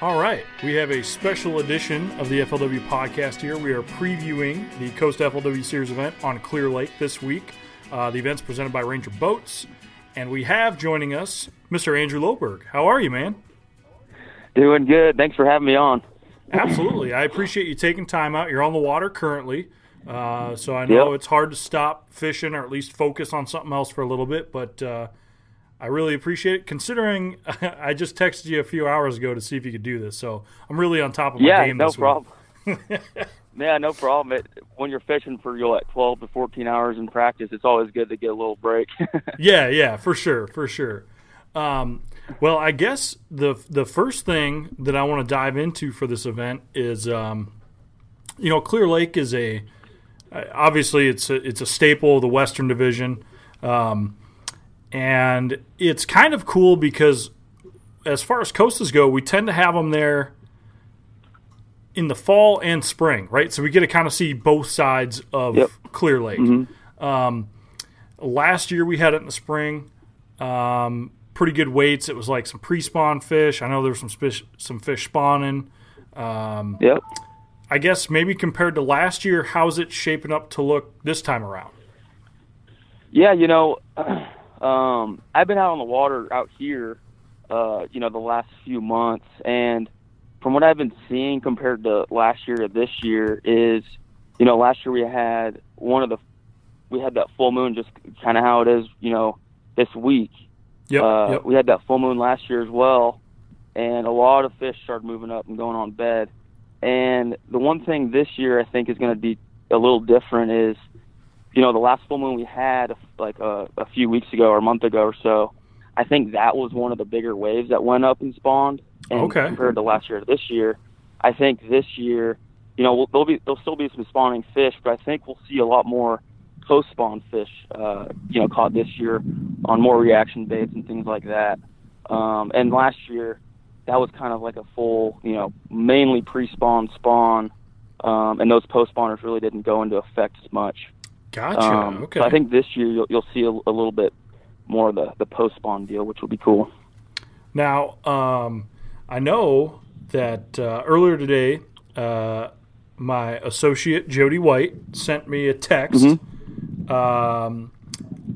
All right, we have a special edition of the FLW podcast here. We are previewing the Costa FLW Series event on Clear Lake this week. Uh, the event's presented by Ranger Boats, and we have joining us Mr. Andrew Loberg. How are you, man? Doing good. Thanks for having me on. Absolutely. I appreciate you taking time out. You're on the water currently, uh, so I know Yep. it's hard to stop fishing or at least focus on something else for a little bit, but uh, I really appreciate it considering I just texted you a few hours ago to see if you could do this. So I'm really on top of my Yeah, game no this week. problem. yeah, no problem. It, when you're fishing for you know, like 12 to 14 hours in practice, it's always good to get a little break. Yeah, yeah, for sure, for sure. Um, well, I guess the the first thing that I want to dive into for this event is, um, you know, Clear Lake is a obviously it's a, it's a staple of the Western Division, um, and it's kind of cool because as far as Costas go, we tend to have them there in the fall and spring, right? So we get to kind of see both sides of Yep. Clear Lake. Um, last year we had it in the spring. Um, pretty good weights. It was like some pre-spawn fish. I know there's some fish, some fish spawning. Um, yep. I guess maybe compared to last year, how's it shaping up to look this time around? Yeah, you know, um, I've been out on the water out here, uh, you know, the last few months, and from what I've been seeing compared to last year to this year is, you know, last year we had one of the, we had that full moon, just kind of how it is, you know, this week. Yep. Uh, yep. We had that full moon last year as well, and a lot of fish started moving up and going on bed. And the one thing this year I think is going to be a little different is, you know, the last full moon we had like a, a few weeks ago or a month ago or so. I think that was one of the bigger waves that went up and spawned. And Okay. Compared to last year to this year, I think this year, you know, there'll be there'll still be some spawning fish, but I think we'll see a lot more post spawn fish, uh, you know, caught this year on more reaction baits and things like that. Um, and last year, that was kind of like a full, you know, mainly pre-spawn spawn, um, and those post spawners really didn't go into effect as much. Gotcha. Um, okay. So I think this year you'll, you'll see a, a little bit more of the, the post spawn deal, which will be cool. Now, um, I know that uh, earlier today, uh, my associate Jody White sent me a text um,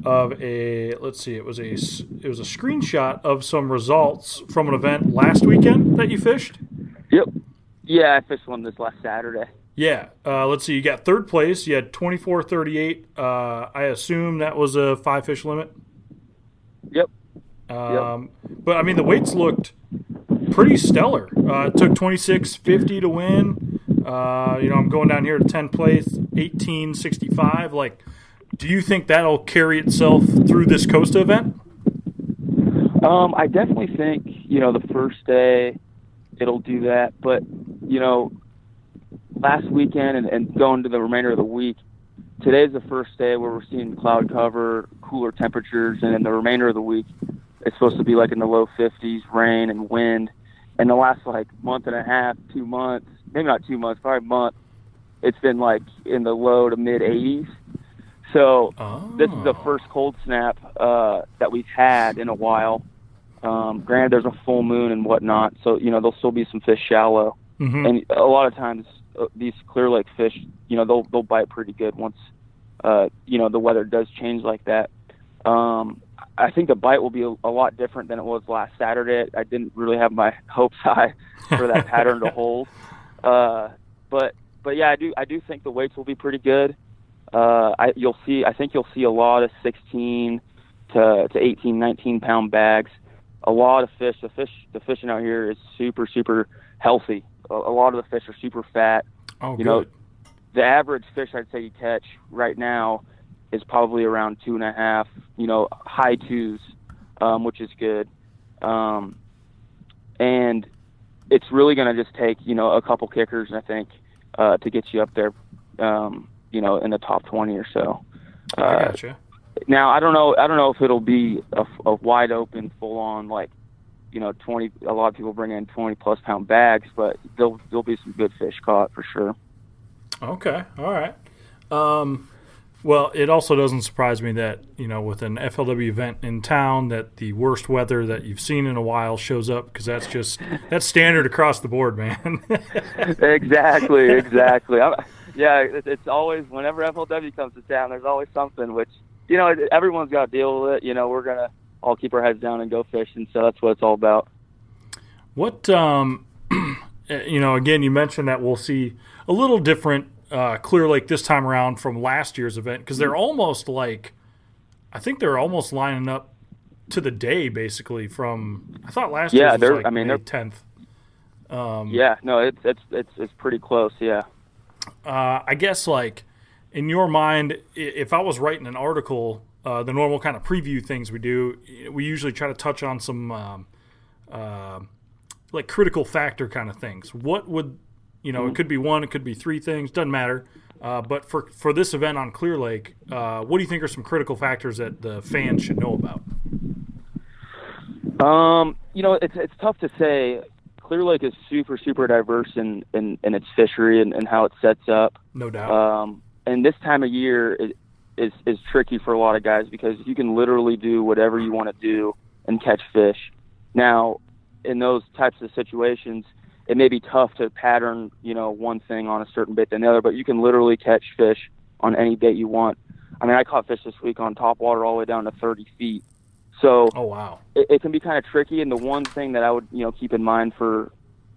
of a let's see, it was a it was a screenshot of some results from an event last weekend that you fished. Yep. Yeah, I fished one this last Saturday. Yeah, uh, let's see. You got third place. You had twenty four thirty eight. Uh, I assume that was a five fish limit. Yep. Um, But I mean, the weights looked pretty stellar. Uh, it took twenty six fifty to win. Uh, you know, I'm going down here to ten place, eighteen sixty five. Like, do you think that'll carry itself through this Costa event? Um, I definitely think you know the first day it'll do that, but you know, last weekend and, and going to the remainder of the week, today's the first day where we're seeing cloud cover, cooler temperatures, and then the remainder of the week it's supposed to be like in the low 50s, rain and wind. And the last like month and a half, two months, maybe not two months, probably a month, it's been like in the low to mid 80s. So this is the Oh. first cold snap uh, that we've had in a while. Um, granted, there's a full moon and whatnot, so you know there'll still be some fish shallow, Mhm. and a lot of times these clear lake fish, you know, they'll they'll bite pretty good once, uh, you know, the weather does change like that. Um, I think the bite will be a, a lot different than it was last Saturday. I didn't really have my hopes high for that pattern to hold, uh, but but yeah, I do I do think the weights will be pretty good. Uh, I, you'll see. I think you'll see a lot of 16 to, to 18, 19 pound bags. A lot of fish. The fish, the fishing out here is super, super healthy. A, a lot of the fish are super fat. oh, you good. know, The average fish I'd say you catch right now is probably around two and a half. You know, high twos, um, which is good. Um, and it's really going to just take you know a couple kickers, I think, uh, to get you up there. Um, you know, in the top 20 or so. I Uh, gotcha. now I don't know. I don't know if it'll be a, a wide open, full on like, you know, 20. A lot of people bring in 20 plus pound bags, but there'll there'll be some good fish caught for sure. Okay, all right. Um, Well, it also doesn't surprise me that you know with an FLW event in town that the worst weather that you've seen in a while shows up because that's just that's standard across the board, man. exactly, exactly. I'm, yeah, it, it's always whenever FLW comes to town, there's always something which you know everyone's got to deal with it. You know, we're gonna all keep our heads down and go fishing, so that's what it's all about. What um, you know, again, you mentioned that we'll see a little different uh, Clear Lake this time around from last year's event because they're almost like, I think they're almost lining up to the day basically from. I thought last yeah, year they're. like I mean, May they're tenth. Um, yeah, no, it's it's it's it's pretty close. Yeah. Uh, I guess like in your mind, if I was writing an article, uh, the normal kind of preview things we do, we usually try to touch on some um, uh, like critical factor kind of things. What would you know? Mm-hmm. It could be one, it could be three things, doesn't matter. Uh, but for for this event on Clear Lake, uh, what do you think are some critical factors that the fans should know about? Um, you know, it's it's tough to say. Clear Lake is super super diverse in in, in its fishery and, and how it sets up. No doubt. Um, and this time of year it, is is tricky for a lot of guys because you can literally do whatever you want to do and catch fish. Now, in those types of situations, it may be tough to pattern, you know, one thing on a certain bait than the other, but you can literally catch fish on any bait you want. I mean, I caught fish this week on top water all the way down to 30 feet. So oh wow. it, it can be kind of tricky. And the one thing that I would, you know, keep in mind for,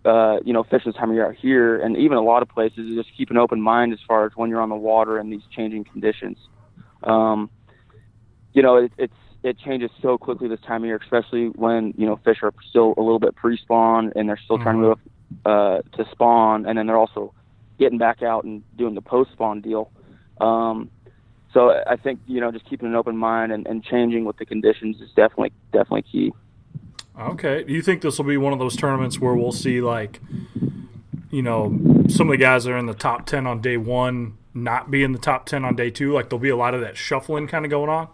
uh, you know, fish this time of year out here, and even a lot of places, is just keep an open mind as far as when you're on the water in these changing conditions. Um, you know, it, it's it changes so quickly this time of year, especially when you know fish are still a little bit pre-spawn and they're still trying to move uh, to spawn, and then they're also getting back out and doing the post-spawn deal. Um, so I think you know just keeping an open mind and, and changing with the conditions is definitely definitely key. Okay. Do you think this will be one of those tournaments where we'll see like, you know, some of the guys that are in the top ten on day one not be in the top ten on day two? Like there'll be a lot of that shuffling kind of going on.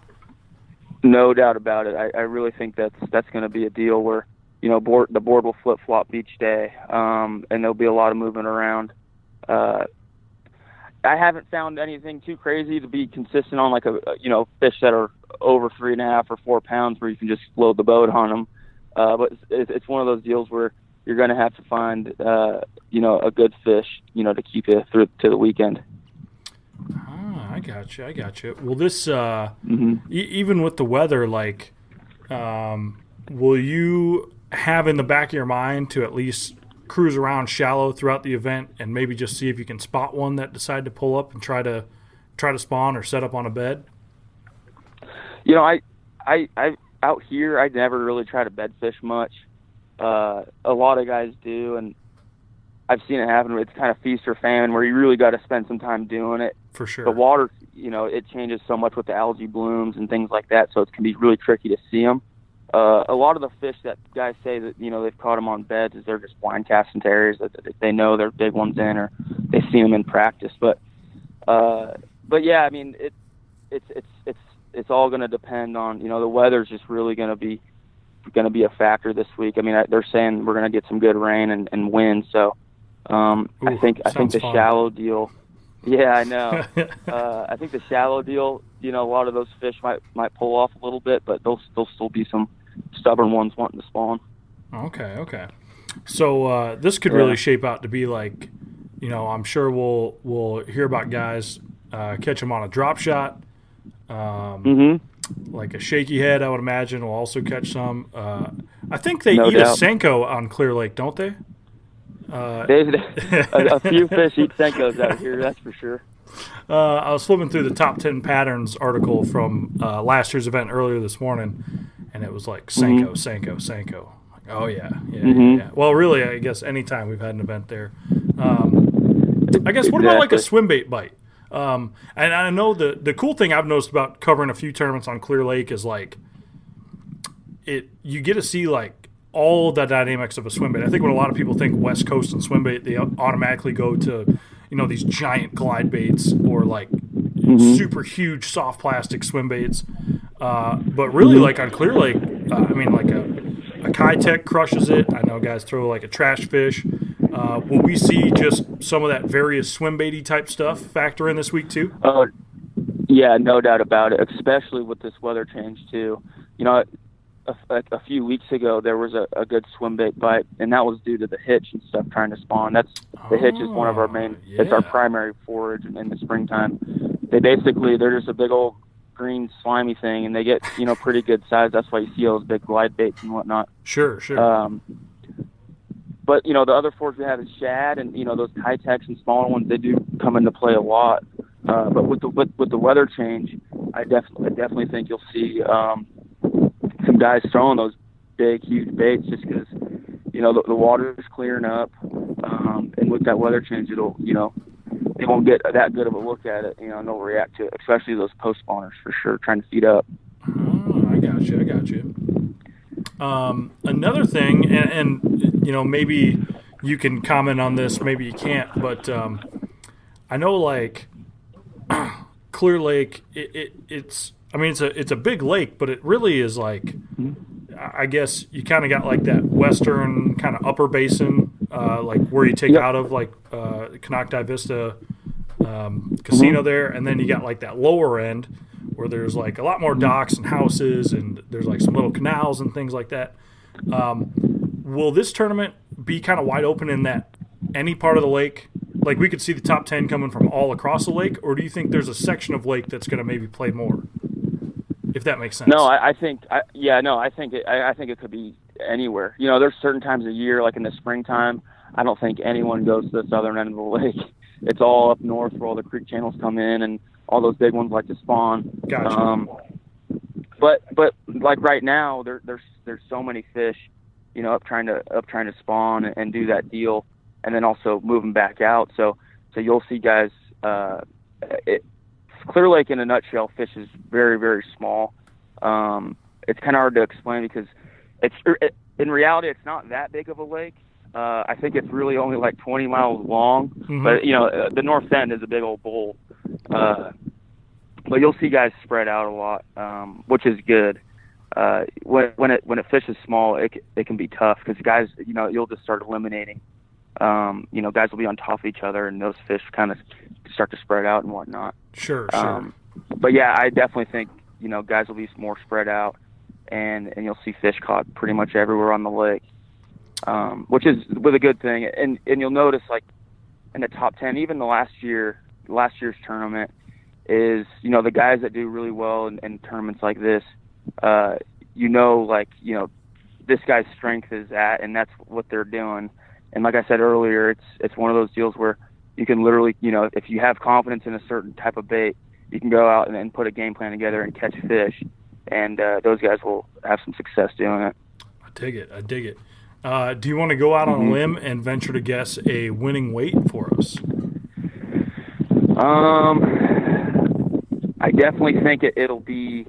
No doubt about it. I, I really think that's that's going to be a deal where you know board, the board will flip flop each day, um, and there'll be a lot of movement around. Uh, I haven't found anything too crazy to be consistent on, like a you know fish that are over three and a half or four pounds, where you can just load the boat on them. Uh, but it's, it's one of those deals where you're going to have to find uh, you know a good fish, you know, to keep you through to the weekend. I gotcha. I got you. This, uh, hmm e- even with the weather, like, um, will you have in the back of your mind to at least cruise around shallow throughout the event and maybe just see if you can spot one that decide to pull up and try to try to spawn or set up on a bed? You know, I, I, I out here, I never really try to bed fish much. Uh, a lot of guys do, and I've seen it happen. It's kind of feast or famine, where you really got to spend some time doing it. For sure. The water, you know, it changes so much with the algae blooms and things like that, so it can be really tricky to see them. Uh, a lot of the fish that guys say that you know they've caught them on beds is they're just blind casting to areas that, they know they're big ones in, or they see them in practice. But, uh, but yeah, I mean, it, it's it's it's it's all going to depend on you know the weather's just really going to be going to be a factor this week. I mean, I, they're saying we're going to get some good rain and, and wind, so um, I think I think the fun. shallow deal. Yeah, I know. uh, I think the shallow deal. You know, a lot of those fish might might pull off a little bit, but there'll there'll still be some stubborn ones wanting to spawn. Okay, okay. So uh, this could Yeah. really shape out to be like, you know, I'm sure we'll we'll hear about guys uh, catch them on a drop shot, um, Mm-hmm. like a shaky head. I would imagine will also catch some. Uh, I think they No eat doubt. a senko on Clear Lake, don't they? Uh, They, a, a few fish eat senkos out here, that's for sure. uh, I was flipping through the top ten patterns article from uh, last year's event earlier this morning, and it was like Senko, Senko, Senko. Like, oh yeah, yeah, Mhm. yeah, yeah. Well, really, I guess anytime we've had an event there. Um, I guess what about like a swim bait bite? Um, and I know the the cool thing I've noticed about covering a few tournaments on Clear Lake is like it you get to see like all the dynamics of a swim bait. I think when a lot of people think West Coast and swim bait, they automatically go to you know these giant glide baits or like super huge soft plastic swim baits. Uh, but really, like on Clear Lake, uh, I mean, like a, a Keitech crushes it. I know guys throw like a trash fish. Uh, will we see just some of that various swim baity type stuff factor in this week too? Oh, Yeah, no doubt about it. Especially with this weather change too. You know, a, a, few weeks ago there was a, a good swim bait bite, and that was due to the hitch and stuff trying to spawn. That's the hitch is one of our main. Oh, It's our primary forage in, in the springtime. They basically they're just a big old green slimy thing, and they get you know pretty good size. That's why you see those big glide baits and whatnot. Sure, sure. Um, but you know the other forage we have is shad, and you know those Keitechs and smaller ones they do come into play a lot. Uh, but with the with, with the weather change, I definitely I definitely think you'll see um, some guys throwing those big huge baits just because you know the, the water is clearing up, um, and with that weather change, it'll you know they won't get that good of a look at it. You know, and they'll react to it, especially those post spawners for sure, trying to feed up. Oh, I got you. I got you. Um, another thing, and, and you know, maybe you can comment on this, maybe you can't, but um, I know like Clear Lake, it, it, it's. I mean, it's a it's a big lake, but it really is like. I guess you kind of got like that western kind of upper basin, uh, like where you take Yep. out of like uh, Konocti Vista um, casino there, and then you got like that lower end where there's like a lot more docks and houses, and there's like some little canals and things like that. Um, will this tournament be kind of wide open in that any part of the lake? Like we could see the top ten coming from all across the lake, or do you think there's a section of lake that's going to maybe play more? If that makes sense. No, I, I think, I, yeah, no, I think it, I, I think it could be anywhere. You know, there's certain times of year, like in the springtime, I don't think anyone goes to the southern end of the lake. It's all up north where all the creek channels come in, and all those big ones like to spawn. Gotcha. Um, but but like right now, there, there's there's so many fish, you know, up trying to up trying to spawn and, and do that deal, and then also move them back out. So so you'll see guys. Uh, it, Clear Lake in a nutshell, fish is very very small. Um, it's kind of hard to explain because it's it, in reality it's not that big of a lake. Uh, I think it's really only like 20 miles long, Mhm. but you know uh, the north end is a big old bowl. Uh, but you'll see guys spread out a lot, um, which is good. Uh, when when it when a fish is small, it it can be tough because guys, you know, you'll just start eliminating. Um, you know, guys will be on top of each other, and those fish kind of start to spread out and whatnot. Sure, sure. Um, but yeah, I definitely think you know guys will be more spread out, and and you'll see fish caught pretty much everywhere on the lake, um, which is with a good thing. And and you'll notice like in the top ten, even the last year, last year's tournament is you know the guys that do really well in, in tournaments like this, uh, you know like you know this guy's strength is at, and that's what they're doing. And like I said earlier, it's it's one of those deals where you can literally, you know, if you have confidence in a certain type of bait, you can go out and, and put a game plan together and catch fish, and uh, those guys will have some success doing it. I dig it. I dig it. Uh, do you want to go out on Mm-hmm. a limb and venture to guess a winning weight for us? Um, I definitely think it, it'll be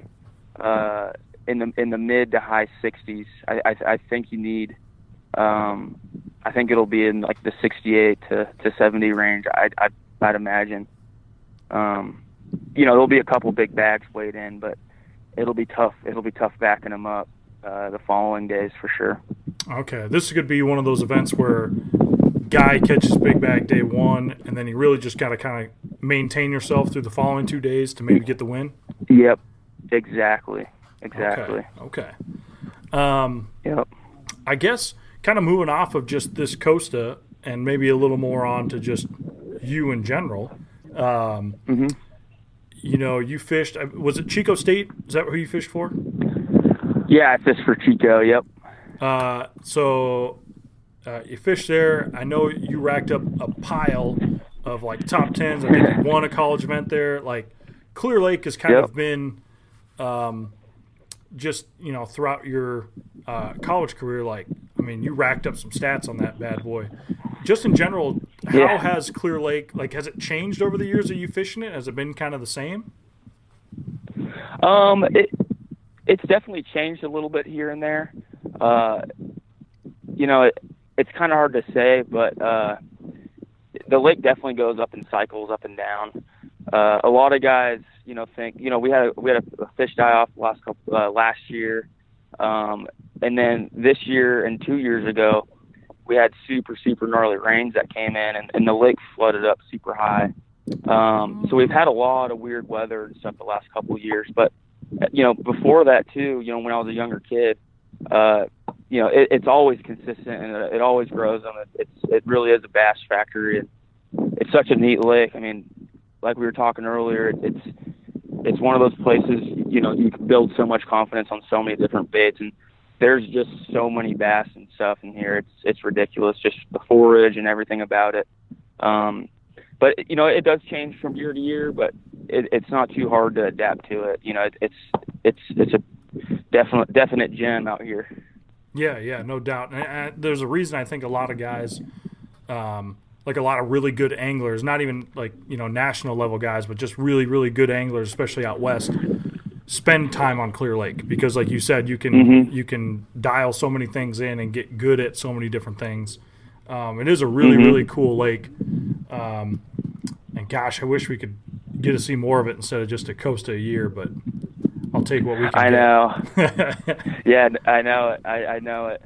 uh, in the in the mid to high 60s. I I, I think you need. Um, I think it'll be in like the 68 to, to 70 range. I, I I'd imagine. Um, you know, there'll be a couple big bags weighed in, but it'll be tough. It'll be tough backing them up uh, the following days for sure. Okay, this could be one of those events where guy catches big bag day one, and then you really just got to kind of maintain yourself through the following two days to maybe get the win. Yep, exactly, exactly. Okay. okay. Um, Yep. I guess kind of moving off of just this Costa and maybe a little more on to just you in general. Um, hmm you know, you fished. uh, Was it Chico State? Is that who you fished for? Yeah, I fished for Chico. Yep. Uh, so uh, you fished there. I know you racked up a pile of like top tens. I think you won a college event there. Like Clear Lake has kind Yep. of been um, just you know throughout your uh, college career. Like I mean, you racked up some stats on that bad boy. Just in general, how Yeah. has Clear Lake like has it changed over the years that you fishing it? Has it been kind of the same? Um, it it's definitely changed a little bit here and there. Uh, you know, it, it's kind of hard to say, but uh, the lake definitely goes up in cycles, up and down. Uh, a lot of guys, you know, think you know we had a, we had a, fish die off last couple uh, last year, um, and then this year and two years ago, we had super super gnarly rains that came in, and, and the lake flooded up super high. Um, so we've had a lot of weird weather and stuff the last couple of years. But you know, before that too, you know, when I was a younger kid, uh, you know, it, it's always consistent and it, it always grows it. It's it really is a bass factory and it's such a neat lake. I mean, like we were talking earlier, it's it's one of those places you know you can build so much confidence on so many different baits and there's just so many bass and stuff in here. It's it's ridiculous, just the forage and everything about it. Um, but you know, it does change from year to year, but it, it's not too hard to adapt to it. You know, it, it's it's it's a definite definite gem out here. Yeah, yeah, no doubt. And, and there's a reason I think a lot of guys, um, like a lot of really good anglers, not even like you know national level guys, but just really really good anglers, especially out west, spend time on Clear Lake because, like you said, you can Mhm. you can dial so many things in and get good at so many different things. Um, it is a really Mhm. really cool lake, um, and gosh, I wish we could get to see more of it instead of just a coast of a year. But I'll take what we can. I know. know. Yeah, I know it. I, I know it.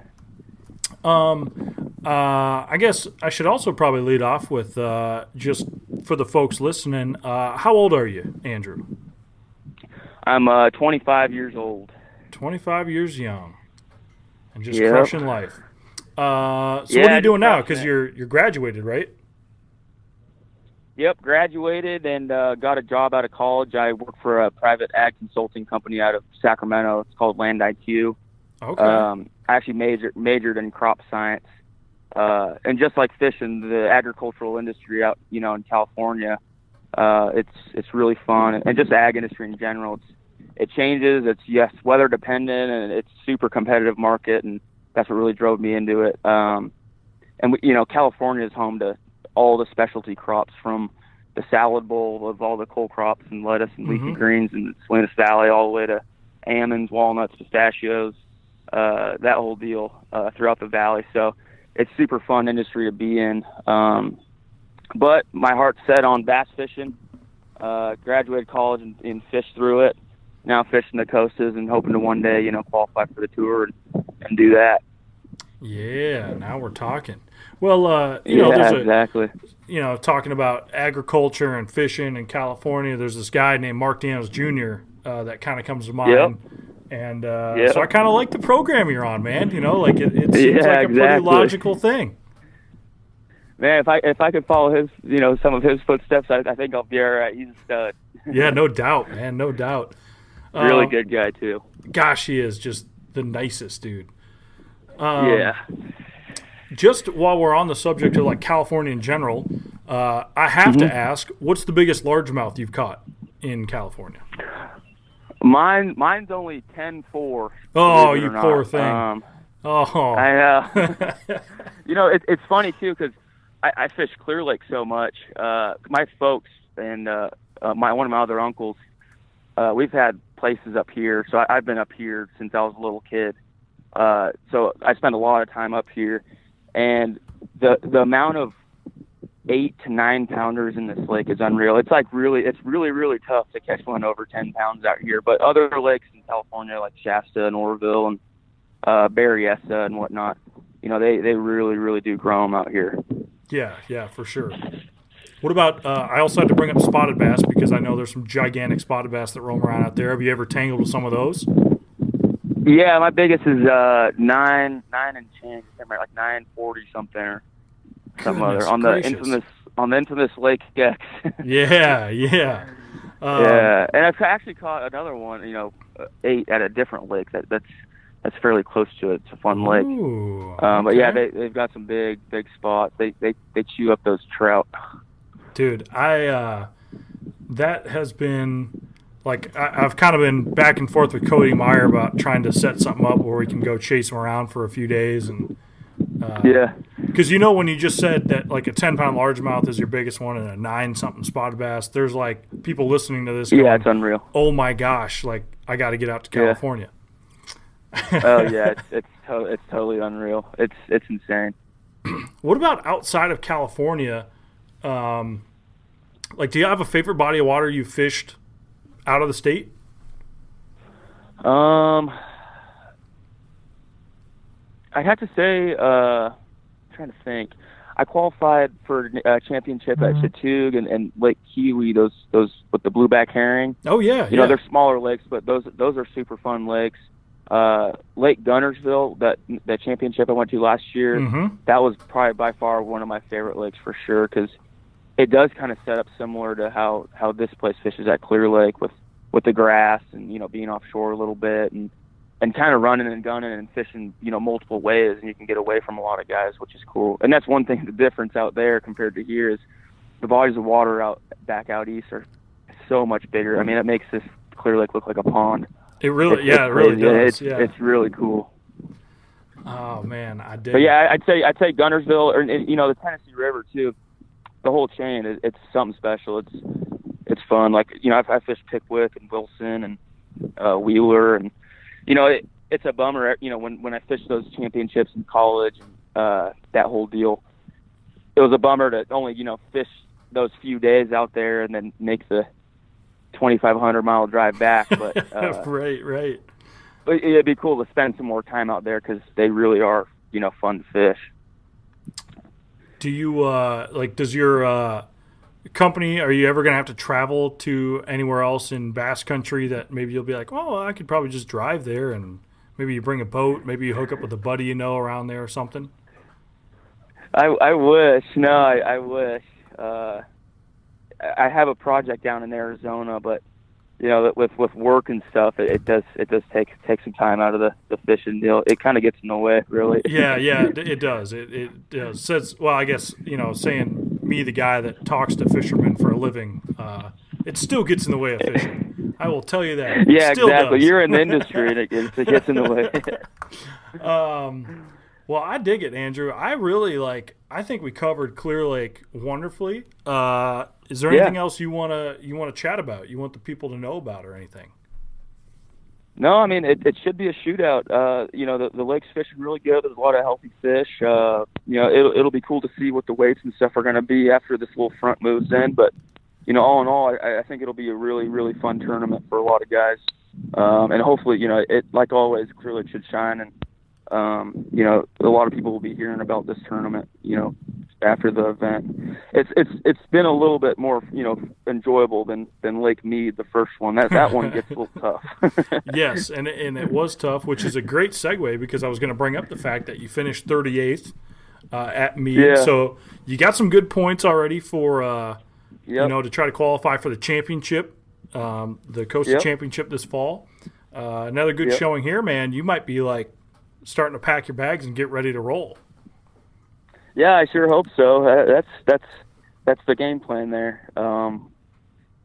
Um, uh, I guess I should also probably lead off with uh, just for the folks listening. Uh, how old are you, Andrew? I'm uh 25 years old. Twenty-five years young, and just Yep. crushing life. Uh, so what are you doing now? Because you're you're graduated, right? Yep, graduated and uh, got a job out of college. I work for a private ag consulting company out of Sacramento. It's called Land IQ. Okay. Um, I actually majored majored in crop science, uh, and just like fishing, the agricultural industry out, you know, in California, uh, it's it's really fun, and just ag industry in general. It's it changes. It's yes, weather dependent, and it's super competitive market, and that's what really drove me into it. Um, and we, you know, California is home to all the specialty crops from the salad bowl of all the cole crops and lettuce and leafy Mhm. greens in Salinas Valley all the way to almonds, walnuts, pistachios, uh, that whole deal uh, throughout the valley. So it's super fun industry to be in. Um, but my heart's set on bass fishing. Uh, graduated college and, and fished through it. Now fishing the Costas and hoping to one day, you know, qualify for the tour and, and do that. yeah. Now we're talking. Well, uh, you know, yeah, there's a exactly. you know, talking about agriculture and fishing in California, there's this guy named Mark Daniels Jr. Uh, that kind of comes to mind. Yep. And uh, so I kind of like the program you're on, man. You know, like it, it seems Yeah, like a pretty logical thing. Man, if I if I could follow his, you know, some of his footsteps, I, I think I'll be all right. He's a stud. Yeah, no doubt, man, no doubt. Really Um, good guy too. Gosh, he is just the nicest dude. Um, yeah. Just while we're on the subject of like California in general, uh, I have Mm-hmm. to ask, what's the biggest largemouth you've caught in California? Mine mine's only ten four. Oh, you or not. poor thing. Um, Oh, I know. you know, it, it's funny too because I, I fish Clear Lake so much. Uh, my folks and uh, uh, my one of my other uncles, uh, we've had places up here. So I, I've been up here since I was a little kid. Uh, so I spend a lot of time up here, and the the amount of eight to nine pounders in this lake is unreal. It's like really, it's really, really tough to catch one over ten pounds out here. But other lakes in California, like Shasta and Oroville and uh, Berryessa and whatnot, you know, they they really, really do grow them out here. yeah, yeah, for sure. What about? Uh, I also had to bring up spotted bass because I know there's some gigantic spotted bass that roam around out there. Have you ever tangled with some of those? Yeah, my biggest is uh nine nine and. I remember like nine forty something or some Goodness other on the infamous on the infamous Lake Gex. Yeah, yeah. Um, yeah, and I've actually caught another one. You know, uh, eight at a different lake. That that's that's fairly close to it. It's a fun lake. Ooh, Um, but yeah, they they've got some big big spots. They they they chew up those trout. dude i uh that has been like I, i've kind of been back and forth with cody meyer about trying to set something up where we can go chase them around for a few days and uh, Yeah, because you know when you just said that like a 10 pound largemouth is your biggest one and a 9 something spotted bass there's like people listening to this going, yeah, it's unreal. oh my gosh like i got to get out to Yeah. california oh yeah, it's it's, to- it's totally unreal. It's it's insane. what about outside of california um like do you have a favorite body of water you fished out of the state Um, I'd have to say, uh, I'm trying to think. I qualified for a championship at Chatuge and, and Lake Keowee. Those those with the blueback herring. Oh yeah, You yeah. know they're smaller lakes, but those those are super fun lakes. Uh, Lake Guntersville, that that championship I went to last year, Mhm. that was probably by far one of my favorite lakes for sure because it does kind of set up similar to how how this place fishes at Clear Lake with with the grass and you know being offshore a little bit and and kind of running and gunning and fishing you know multiple ways and you can get away from a lot of guys which is cool and that's one thing the difference out there compared to here is the bodies of water out back out east are so much bigger. I mean it makes this Clear Lake look like a pond. It really, It's- yeah, it's it really does. It's, yeah. it's really cool. oh man, I did. But yeah, I'd say I'd say Guntersville, or you know the Tennessee River too. The whole chain, it, it's something special. It's it's fun. Like you know, I've, I fished Pickwick and Wilson and uh, Wheeler, and you know it, it's a bummer. You know when when I fished those championships in college and uh, that whole deal, it was a bummer to only you know fish those few days out there and then make the 2,500 mile drive back. But uh, right, right. but it'd be cool to spend some more time out there because they really are you know fun to fish. Do you uh like? Does your uh company? Are you ever gonna have to travel to anywhere else in Bass Country that maybe you'll be like, oh, I could probably just drive there and maybe you bring a boat, maybe you hook up with a buddy you know around there or something. I I wish. No, I, I wish. Uh, I have a project down in Arizona, but you know, with with work and stuff, it, it does it does take take some time out of the the fishing deal. It kind of gets in the way, really. Yeah, yeah, it, it does. It it does. says well, I guess you know, saying me, the guy that talks to fishermen for a living, uh, it still gets in the way of fishing. I will tell you that. It yeah, exactly. does. You're in the industry, and it, it gets in the way. Um, well, I dig it, Andrew. I really like. I think we covered Clear Lake wonderfully. Uh, is there Yeah. anything else you wanna you wanna chat about? You want the people to know about or anything? No, I mean it, it should be a shootout. Uh, you know, the, the lake's fishing really good. There's a lot of healthy fish. Uh, you know, it'll it'll be cool to see what the weights and stuff are going to be after this little front moves in. But you know, all in all, I, I think it'll be a really really fun tournament for a lot of guys. Um, and hopefully, you know, it like always, Clear Lake should shine. And um, you know, a lot of people will be hearing about this tournament. You know, after the event. It's it's it's been a little bit more you know enjoyable than than Lake Mead, the first one. That that one gets a little tough. yes, and and it was tough, which is a great segue because I was going to bring up the fact that you finished 38th uh, at Mead, Yeah. so you got some good points already for uh, you know to try to qualify for the championship, um, the Coastal Yep. Championship this fall. Uh, another good Yep. showing here, man. You might be like starting to pack your bags and get ready to roll. Yeah, I sure hope so. Uh, That's that's that's the game plan there. Um,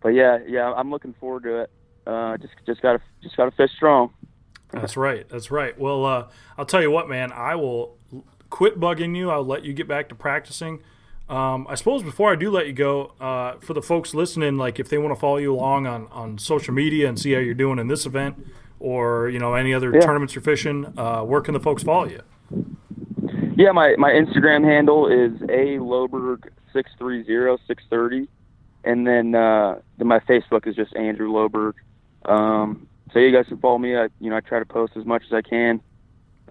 but yeah, yeah, I'm looking forward to it. Uh, just just gotta just gotta fish strong. That's right. That's right. Well, uh, I'll tell you what, man. I will quit bugging you. I'll let you get back to practicing. Um, I suppose before I do let you go, uh, for the folks listening, like if they want to follow you along on, on social media and see how you're doing in this event, or you know any other Yeah. tournaments you're fishing, uh, where can the folks follow you? Yeah, my my Instagram handle is a Loberg six three zero six thirty, and then uh, then my Facebook is just Andrew Loberg. Um, so you guys can follow me. I you know I try to post as much as I can.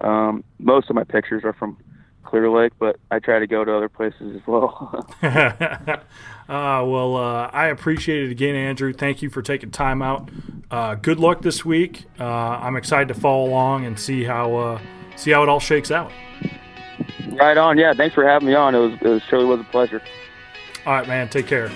Um, most of my pictures are from Clear Lake, but I try to go to other places as well. uh, well, uh, I appreciate it again, Andrew. Thank you for taking time out. Uh, good luck this week. Uh, I'm excited to follow along and see how uh, see how it all shakes out. right on. Yeah, thanks for having me on. It was it was, surely was a pleasure. All right, man. Take care.